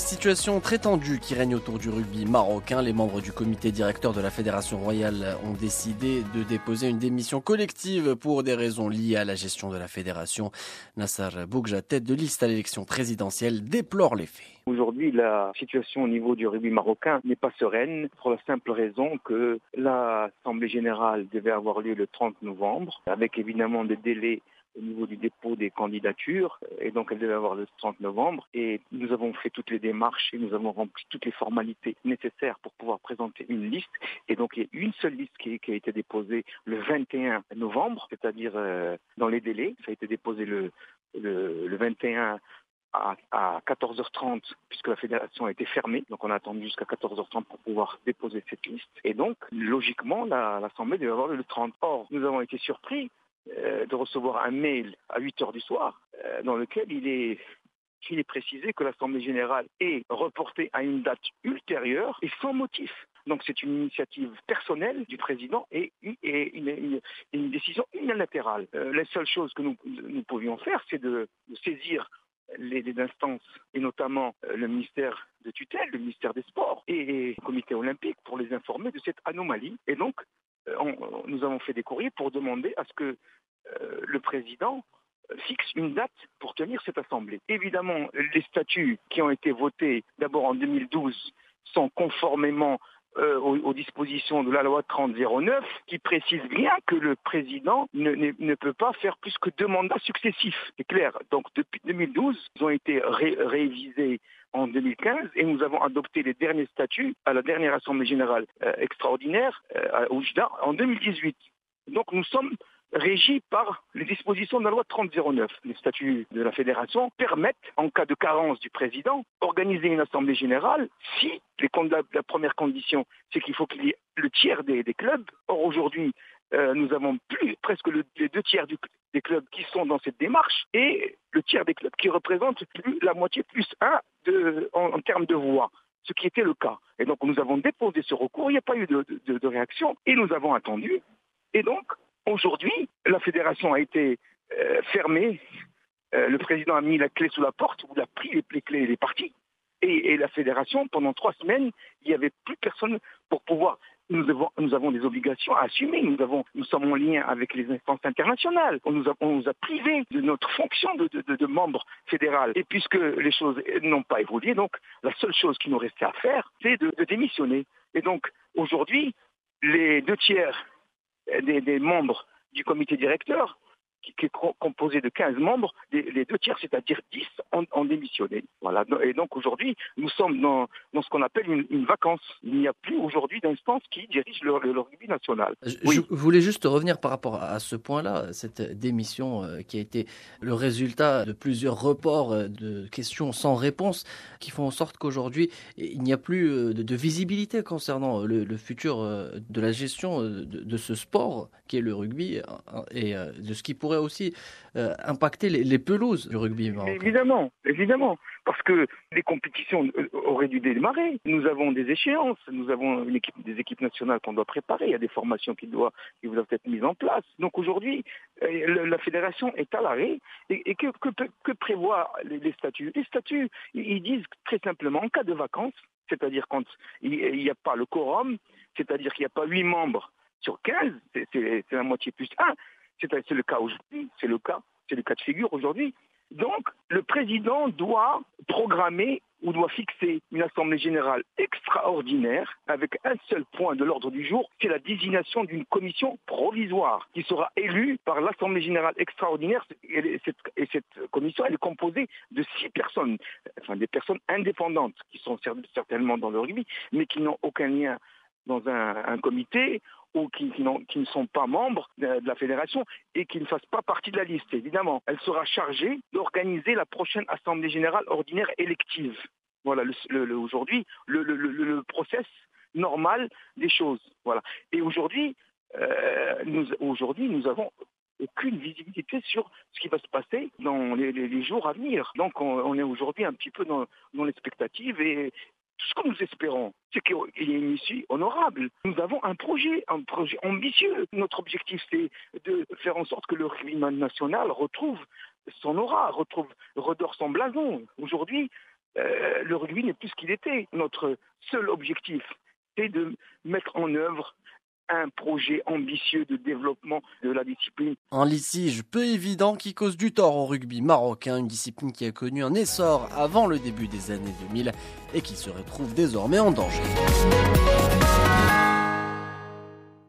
situation très tendue qui règne autour du rugby marocain. Les membres du comité directeur de la Fédération royale ont décidé de déposer une démission collective pour des raisons liées à la gestion de la fédération. Nassar Bougja, tête de liste à l'élection présidentielle, déplore les faits. Aujourd'hui, la situation au niveau du rugby marocain n'est pas sereine pour la simple raison que l'Assemblée générale devait avoir lieu le 30 novembre, avec évidemment des délais au niveau du dépôt des candidatures, et donc elle devait avoir le 30 novembre. Et nous avons fait toutes les démarches et nous avons rempli toutes les formalités nécessaires pour pouvoir présenter une liste. Et donc il y a une seule liste qui, a été déposée le 21 novembre, c'est-à-dire euh, dans les délais. Ça a été déposé le, le 21 à, 14h30 puisque la fédération a été fermée. Donc on a attendu jusqu'à 14h30 pour pouvoir déposer cette liste. Et donc, logiquement, l'Assemblée devait avoir le 30. Or, nous avons été surpris euh, de recevoir un mail à 8h du soir euh, dans lequel il est précisé que l'Assemblée générale est reportée à une date ultérieure et sans motif. Donc c'est une initiative personnelle du président et, une, décision unilatérale. Euh, la seule chose que nous, pouvions faire, c'est de saisir les, instances, et notamment le ministère de tutelle, le ministère des Sports et le comité olympique pour les informer de cette anomalie. Et donc, euh, nous avons fait des courriers pour demander à ce que euh, le président fixe une date pour tenir cette assemblée. Évidemment, les statuts qui ont été votés d'abord en 2012 sont conformément euh, aux, dispositions de la loi 3009 qui précise bien que le président ne, peut pas faire plus que deux mandats successifs. C'est clair. Donc depuis 2012, ils ont été révisés en 2015 et nous avons adopté les derniers statuts à la dernière Assemblée générale euh, extraordinaire euh, au en 2018. Donc nous sommes régi par les dispositions de la loi 3009. Les statuts de la fédération permettent, en cas de carence du président, d'organiser une assemblée générale si les, la, la première condition, c'est qu'il faut qu'il y ait le tiers des, clubs. Or aujourd'hui, euh, nous avons plus presque les deux tiers des clubs qui sont dans cette démarche et le tiers des clubs qui représentent plus la moitié plus un en, termes de voix ce qui était le cas. Et donc nous avons déposé ce recours, il n'y a pas eu de, de réaction et nous avons attendu. Et donc Aujourd'hui, la fédération a été euh, fermée. Euh, le président a mis la clé sous la porte, ou a pris les, clés et les partis. Et, la fédération, pendant trois semaines, il n'y avait plus personne pour pouvoir. Nous avons, des obligations à assumer. Nous, avons, nous sommes en lien avec les instances internationales. On nous a, privés de notre fonction de, de, membre fédéral. Et puisque les choses n'ont pas évolué, donc la seule chose qui nous restait à faire, c'est de démissionner. Et donc, aujourd'hui, les deux tiers des, membres du comité directeur, qui, est composé de 15 membres, les, deux tiers, c'est-à-dire 10, ont, démissionné. Voilà. Et donc aujourd'hui, nous sommes dans, ce qu'on appelle une, vacance. Il n'y a plus aujourd'hui d'instance qui dirige le, rugby national. Je, voulais juste revenir par rapport à ce point-là, cette démission euh, qui a été le résultat de plusieurs reports euh, de questions sans réponse, qui font en sorte qu'aujourd'hui, il n'y a plus euh, de, visibilité concernant le, futur de la gestion de, de, ce sport qui est le rugby et de ce qui pourrait aussi euh, impacter les, pelouses du rugby Évidemment, évidemment, parce que les compétitions euh, auraient dû démarrer. Nous avons des échéances, nous avons une équipe, des équipes nationales qu'on doit préparer, il y a des formations qui doivent, être mises en place. Donc aujourd'hui, euh, la fédération est à l'arrêt. Et, que, prévoient les, statuts? Les statuts, ils disent très simplement, en cas de vacances, c'est-à-dire quand il n'y a pas le quorum, c'est-à-dire qu'il n'y a pas huit membres sur 15, c'est la moitié plus un, c'est le cas aujourd'hui, c'est le cas, c'est le cas de figure aujourd'hui. Donc, le président doit programmer ou doit fixer une assemblée générale extraordinaire avec un seul point de l'ordre du jour, c'est la désignation d'une commission provisoire qui sera élue par l'assemblée générale extraordinaire. Et cette, commission, elle est composée de six personnes, enfin des personnes indépendantes qui sont certainement dans le rugby, mais qui n'ont aucun lien dans un comité ou qui, ne sont pas membres de, la fédération et qui ne fassent pas partie de la liste, évidemment. Elle sera chargée d'organiser la prochaine Assemblée générale ordinaire élective. Voilà, aujourd'hui, le, process normal des choses. Voilà. Et aujourd'hui, euh, nous, aujourd'hui, nous avons aucune visibilité sur ce qui va se passer dans les, jours à venir. Donc on, est aujourd'hui un petit peu dans, dans l'expectative et, ce que nous espérons, c'est qu'il y ait une issue honorable. Nous avons un projet, un projet ambitieux. Notre objectif, c'est de faire en sorte que le rugby national retrouve son aura, retrouve, redore son blason. Aujourd'hui, euh, le rugby n'est plus ce qu'il était. Notre seul objectif, c'est de mettre en œuvre un projet ambitieux de développement de la discipline. Un litige peu évident qui cause du tort au rugby marocain, une discipline qui a connu un essor avant le début des années 2000 et qui se retrouve désormais en danger.